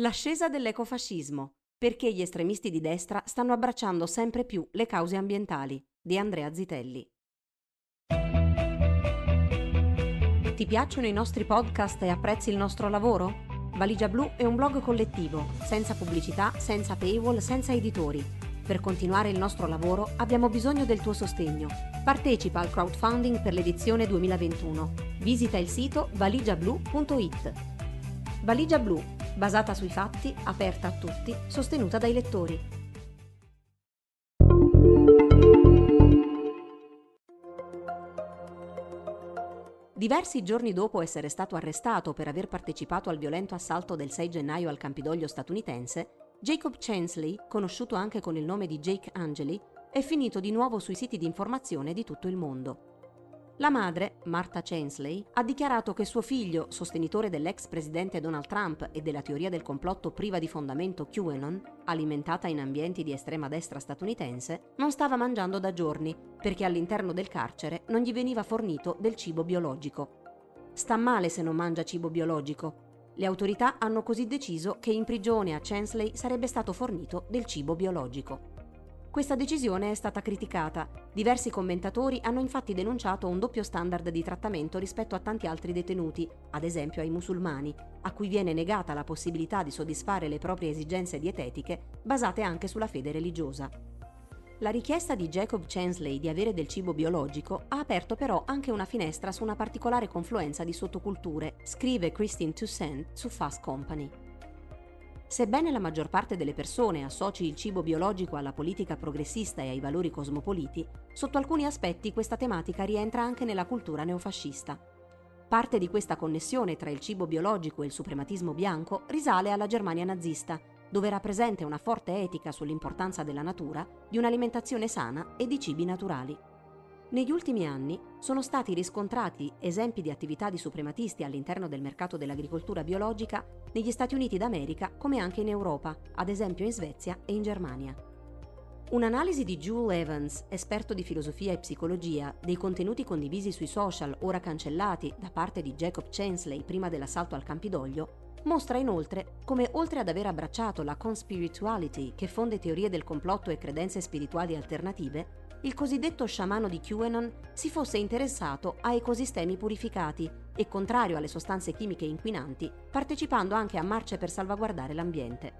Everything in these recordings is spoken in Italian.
L'ascesa dell'ecofascismo. Perché gli estremisti di destra stanno abbracciando sempre più le cause ambientali. Di Andrea Zitelli. Ti piacciono i nostri podcast e apprezzi il nostro lavoro? Valigia Blu è un blog collettivo, senza pubblicità, senza paywall, senza editori. Per continuare il nostro lavoro abbiamo bisogno del tuo sostegno. Partecipa al crowdfunding per l'edizione 2021. Visita il sito valigiablu.it. Valigia Blu basata sui fatti, aperta a tutti, sostenuta dai lettori. Diversi giorni dopo essere stato arrestato per aver partecipato al violento assalto del 6 gennaio al Campidoglio statunitense, Jacob Chansley, conosciuto anche con il nome di Jake Angeli, è finito di nuovo sui siti di informazione di tutto il mondo. La madre, Martha Chansley, ha dichiarato che suo figlio, sostenitore dell'ex presidente Donald Trump e della teoria del complotto priva di fondamento QAnon, alimentata in ambienti di estrema destra statunitense, non stava mangiando da giorni perché all'interno del carcere non gli veniva fornito del cibo biologico. Sta male se non mangia cibo biologico. Le autorità hanno così deciso che in prigione a Chansley sarebbe stato fornito del cibo biologico. Questa decisione è stata criticata. Diversi commentatori hanno infatti denunciato un doppio standard di trattamento rispetto a tanti altri detenuti, ad esempio ai musulmani, a cui viene negata la possibilità di soddisfare le proprie esigenze dietetiche basate anche sulla fede religiosa. La richiesta di Jacob Chansley di avere del cibo biologico ha aperto però anche una finestra su una particolare confluenza di sottoculture, scrive Christine Toussaint su Fast Company. Sebbene la maggior parte delle persone associ il cibo biologico alla politica progressista e ai valori cosmopoliti, sotto alcuni aspetti questa tematica rientra anche nella cultura neofascista. Parte di questa connessione tra il cibo biologico e il suprematismo bianco risale alla Germania nazista, dove era presente una forte etica sull'importanza della natura, di un'alimentazione sana e di cibi naturali. Negli ultimi anni sono stati riscontrati esempi di attività di suprematisti all'interno del mercato dell'agricoltura biologica negli Stati Uniti d'America come anche in Europa, ad esempio in Svezia e in Germania. Un'analisi di Jule Evans, esperto di filosofia e psicologia, dei contenuti condivisi sui social ora cancellati da parte di Jacob Chansley prima dell'assalto al Campidoglio, mostra inoltre come oltre ad aver abbracciato la conspirituality che fonde teorie del complotto e credenze spirituali alternative, il cosiddetto sciamano di QAnon si fosse interessato a ecosistemi purificati e, contrario alle sostanze chimiche inquinanti, partecipando anche a marce per salvaguardare l'ambiente.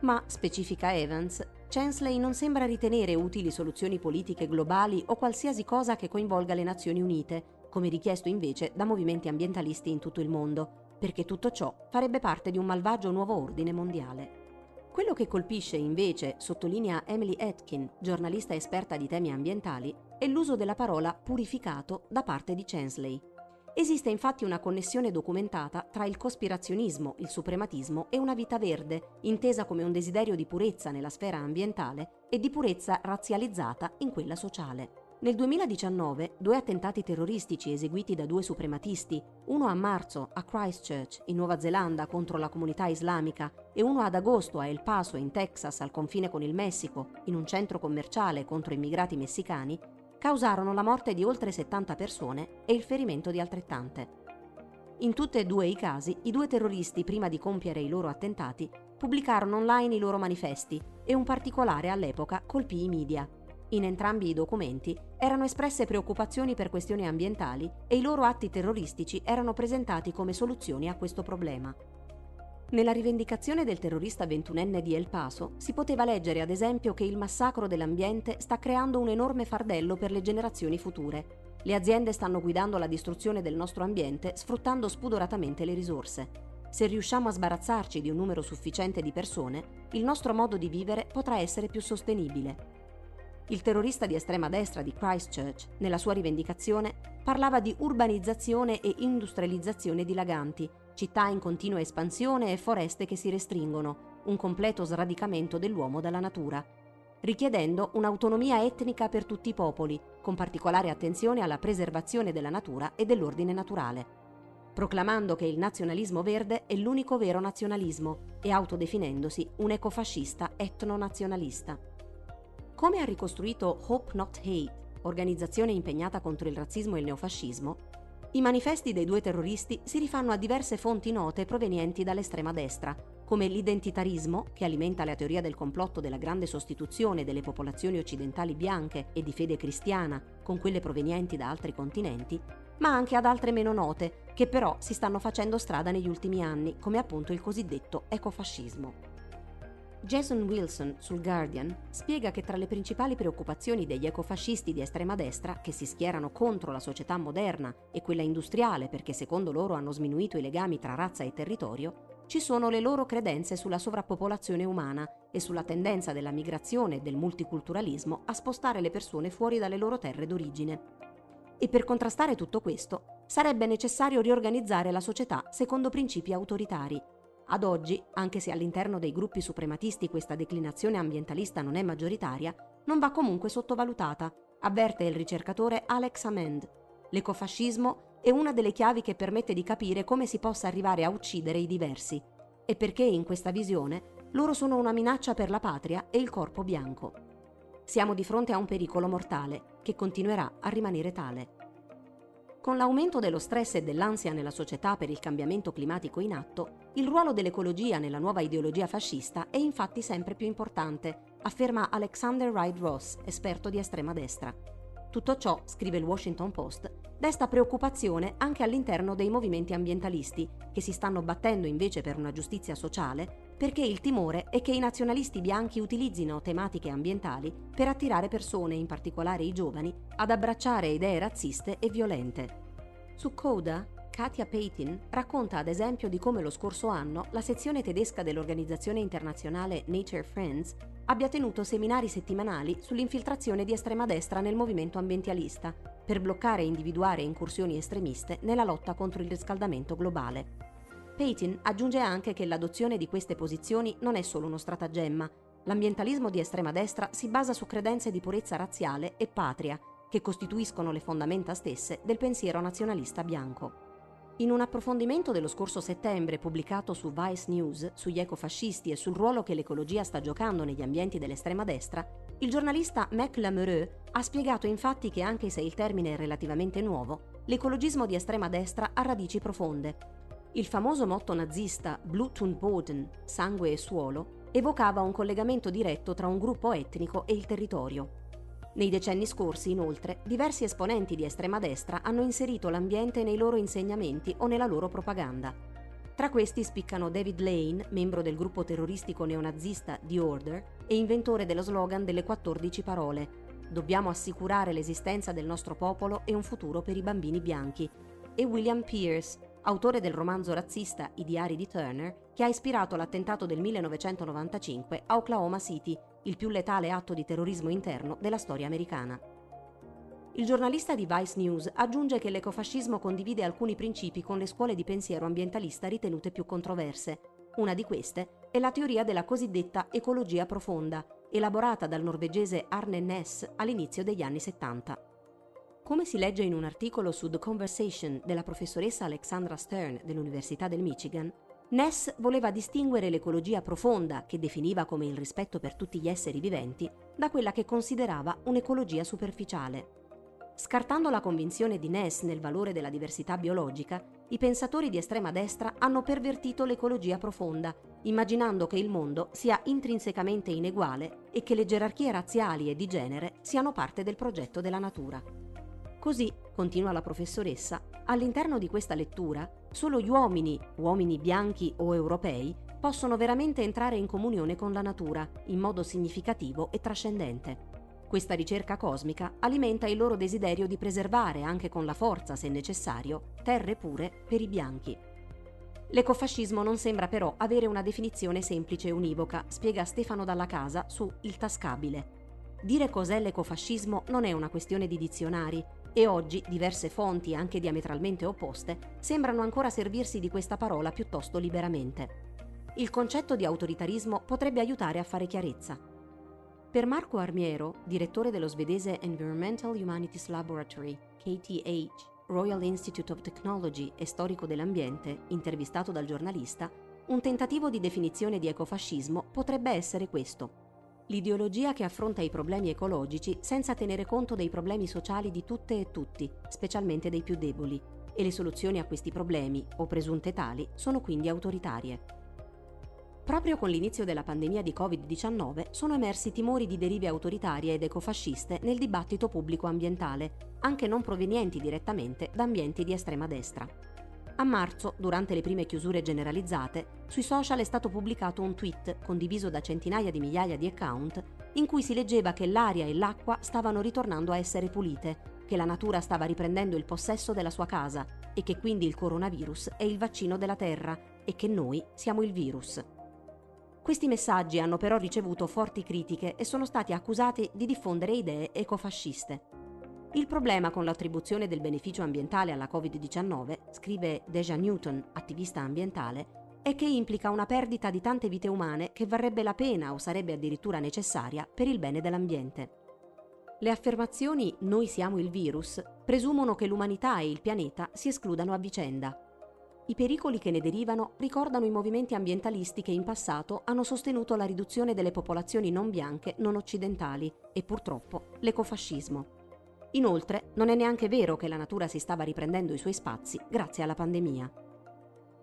Ma, specifica Evans, Chansley non sembra ritenere utili soluzioni politiche globali o qualsiasi cosa che coinvolga le Nazioni Unite, come richiesto invece da movimenti ambientalisti in tutto il mondo, perché tutto ciò farebbe parte di un malvagio nuovo ordine mondiale. Quello che colpisce invece, sottolinea Emily Atkin, giornalista esperta di temi ambientali, è l'uso della parola purificato da parte di Chansley. Esiste infatti una connessione documentata tra il cospirazionismo, il suprematismo e una vita verde, intesa come un desiderio di purezza nella sfera ambientale e di purezza razzializzata in quella sociale. Nel 2019 due attentati terroristici eseguiti da due suprematisti, uno a marzo a Christchurch in Nuova Zelanda contro la comunità islamica e uno ad agosto a El Paso in Texas al confine con il Messico in un centro commerciale contro immigrati messicani, causarono la morte di oltre 70 persone e il ferimento di altrettante. In tutti e due i casi, i due terroristi, prima di compiere i loro attentati, pubblicarono online i loro manifesti e un particolare all'epoca colpì i media. In entrambi i documenti erano espresse preoccupazioni per questioni ambientali e i loro atti terroristici erano presentati come soluzioni a questo problema. Nella rivendicazione del terrorista ventunenne di El Paso si poteva leggere ad esempio che il massacro dell'ambiente sta creando un enorme fardello per le generazioni future. Le aziende stanno guidando la distruzione del nostro ambiente sfruttando spudoratamente le risorse. Se riusciamo a sbarazzarci di un numero sufficiente di persone, il nostro modo di vivere potrà essere più sostenibile. Il terrorista di estrema destra di Christchurch, nella sua rivendicazione, parlava di urbanizzazione e industrializzazione dilaganti, città in continua espansione e foreste che si restringono, un completo sradicamento dell'uomo dalla natura, richiedendo un'autonomia etnica per tutti i popoli, con particolare attenzione alla preservazione della natura e dell'ordine naturale, proclamando che il nazionalismo verde è l'unico vero nazionalismo e autodefinendosi un ecofascista etnonazionalista. Come ha ricostruito Hope Not Hate, organizzazione impegnata contro il razzismo e il neofascismo, i manifesti dei due terroristi si rifanno a diverse fonti note provenienti dall'estrema destra, come l'identitarismo, che alimenta la teoria del complotto della grande sostituzione delle popolazioni occidentali bianche e di fede cristiana con quelle provenienti da altri continenti, ma anche ad altre meno note, che però si stanno facendo strada negli ultimi anni, come appunto il cosiddetto ecofascismo. Jason Wilson sul Guardian spiega che tra le principali preoccupazioni degli ecofascisti di estrema destra, che si schierano contro la società moderna e quella industriale perché secondo loro hanno sminuito i legami tra razza e territorio, ci sono le loro credenze sulla sovrappopolazione umana e sulla tendenza della migrazione e del multiculturalismo a spostare le persone fuori dalle loro terre d'origine. E per contrastare tutto questo sarebbe necessario riorganizzare la società secondo principi autoritari, ad oggi, anche se all'interno dei gruppi suprematisti questa declinazione ambientalista non è maggioritaria, non va comunque sottovalutata, avverte il ricercatore Alex Amend. L'ecofascismo è una delle chiavi che permette di capire come si possa arrivare a uccidere i diversi e perché in questa visione loro sono una minaccia per la patria e il corpo bianco. Siamo di fronte a un pericolo mortale che continuerà a rimanere tale. Con l'aumento dello stress e dell'ansia nella società per il cambiamento climatico in atto, il ruolo dell'ecologia nella nuova ideologia fascista è infatti sempre più importante, afferma Alexander Wright Ross, esperto di estrema destra. Tutto ciò, scrive il Washington Post, desta preoccupazione anche all'interno dei movimenti ambientalisti, che si stanno battendo invece per una giustizia sociale, perché il timore è che i nazionalisti bianchi utilizzino tematiche ambientali per attirare persone, in particolare i giovani, ad abbracciare idee razziste e violente. Su Coda, Katia Paytin racconta ad esempio di come lo scorso anno la sezione tedesca dell'organizzazione internazionale Nature Friends abbia tenuto seminari settimanali sull'infiltrazione di estrema destra nel movimento ambientalista, per bloccare e individuare incursioni estremiste nella lotta contro il riscaldamento globale. Paytin aggiunge anche che l'adozione di queste posizioni non è solo uno stratagemma. L'ambientalismo di estrema destra si basa su credenze di purezza razziale e patria, che costituiscono le fondamenta stesse del pensiero nazionalista bianco. In un approfondimento dello scorso settembre pubblicato su Vice News sugli ecofascisti e sul ruolo che l'ecologia sta giocando negli ambienti dell'estrema destra, il giornalista Mac Lamoureux ha spiegato infatti che anche se il termine è relativamente nuovo, l'ecologismo di estrema destra ha radici profonde. Il famoso motto nazista Blut und Boden, sangue e suolo, evocava un collegamento diretto tra un gruppo etnico e il territorio. Nei decenni scorsi, inoltre, diversi esponenti di estrema destra hanno inserito l'ambiente nei loro insegnamenti o nella loro propaganda. Tra questi spiccano David Lane, membro del gruppo terroristico neonazista The Order e inventore dello slogan delle 14 parole Dobbiamo assicurare l'esistenza del nostro popolo e un futuro per i bambini bianchi, e William Pierce, autore del romanzo razzista I diari di Turner, che ha ispirato l'attentato del 1995 a Oklahoma City, il più letale atto di terrorismo interno della storia americana. Il giornalista di Vice News aggiunge che l'ecofascismo condivide alcuni principi con le scuole di pensiero ambientalista ritenute più controverse. Una di queste è la teoria della cosiddetta ecologia profonda, elaborata dal norvegese Arne Ness all'inizio degli anni 70. Come si legge in un articolo su The Conversation della professoressa Alexandra Stern dell'Università del Michigan, Ness voleva distinguere l'ecologia profonda, che definiva come il rispetto per tutti gli esseri viventi, da quella che considerava un'ecologia superficiale. Scartando la convinzione di Ness nel valore della diversità biologica, i pensatori di estrema destra hanno pervertito l'ecologia profonda, immaginando che il mondo sia intrinsecamente ineguale e che le gerarchie razziali e di genere siano parte del progetto della natura. Così, continua la professoressa, all'interno di questa lettura, solo gli uomini, uomini bianchi o europei, possono veramente entrare in comunione con la natura in modo significativo e trascendente. Questa ricerca cosmica alimenta il loro desiderio di preservare, anche con la forza se necessario, terre pure per i bianchi. L'ecofascismo non sembra però avere una definizione semplice e univoca, spiega Stefano Dalla Casa su Il Tascabile. Dire cos'è l'ecofascismo non è una questione di dizionari, e oggi diverse fonti, anche diametralmente opposte, sembrano ancora servirsi di questa parola piuttosto liberamente. Il concetto di autoritarismo potrebbe aiutare a fare chiarezza. Per Marco Armiero, direttore dello svedese Environmental Humanities Laboratory, KTH, Royal Institute of Technology e storico dell'ambiente, intervistato dal giornalista, un tentativo di definizione di ecofascismo potrebbe essere questo l'ideologia che affronta i problemi ecologici senza tenere conto dei problemi sociali di tutte e tutti, specialmente dei più deboli, e le soluzioni a questi problemi, o presunte tali, sono quindi autoritarie. Proprio con l'inizio della pandemia di Covid-19 sono emersi timori di derive autoritarie ed ecofasciste nel dibattito pubblico ambientale, anche non provenienti direttamente da ambienti di estrema destra. A marzo, durante le prime chiusure generalizzate, sui social è stato pubblicato un tweet, condiviso da centinaia di migliaia di account, in cui si leggeva che l'aria e l'acqua stavano ritornando a essere pulite, che la natura stava riprendendo il possesso della sua casa e che quindi il coronavirus è il vaccino della Terra e che noi siamo il virus. Questi messaggi hanno però ricevuto forti critiche e sono stati accusati di diffondere idee ecofasciste. Il problema con l'attribuzione del beneficio ambientale alla Covid-19, scrive Deja Newton, attivista ambientale, è che implica una perdita di tante vite umane che varrebbe la pena o sarebbe addirittura necessaria per il bene dell'ambiente. Le affermazioni noi siamo il virus presumono che l'umanità e il pianeta si escludano a vicenda i pericoli che ne derivano ricordano i movimenti ambientalisti che in passato hanno sostenuto la riduzione delle popolazioni non bianche non occidentali e purtroppo l'ecofascismo. Inoltre, non è neanche vero che la natura si stava riprendendo i suoi spazi grazie alla pandemia.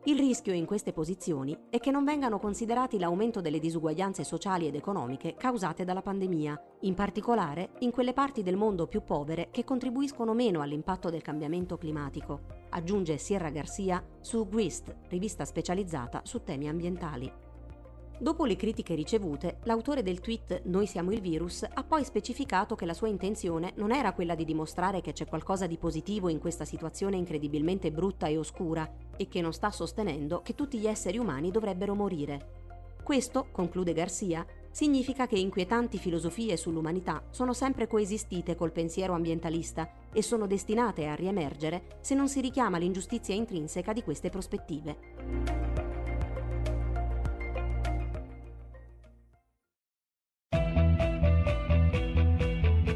Il rischio in queste posizioni è che non vengano considerati l'aumento delle disuguaglianze sociali ed economiche causate dalla pandemia, in particolare in quelle parti del mondo più povere che contribuiscono meno all'impatto del cambiamento climatico, aggiunge Sierra Garcia su Grist, rivista specializzata su temi ambientali. Dopo le critiche ricevute, l'autore del tweet Noi siamo il virus ha poi specificato che la sua intenzione non era quella di dimostrare che c'è qualcosa di positivo in questa situazione incredibilmente brutta e oscura e che non sta sostenendo che tutti gli esseri umani dovrebbero morire. Questo, conclude Garcia, significa che inquietanti filosofie sull'umanità sono sempre coesistite col pensiero ambientalista e sono destinate a riemergere se non si richiama l'ingiustizia intrinseca di queste prospettive.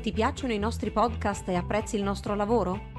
Ti piacciono i nostri podcast e apprezzi il nostro lavoro?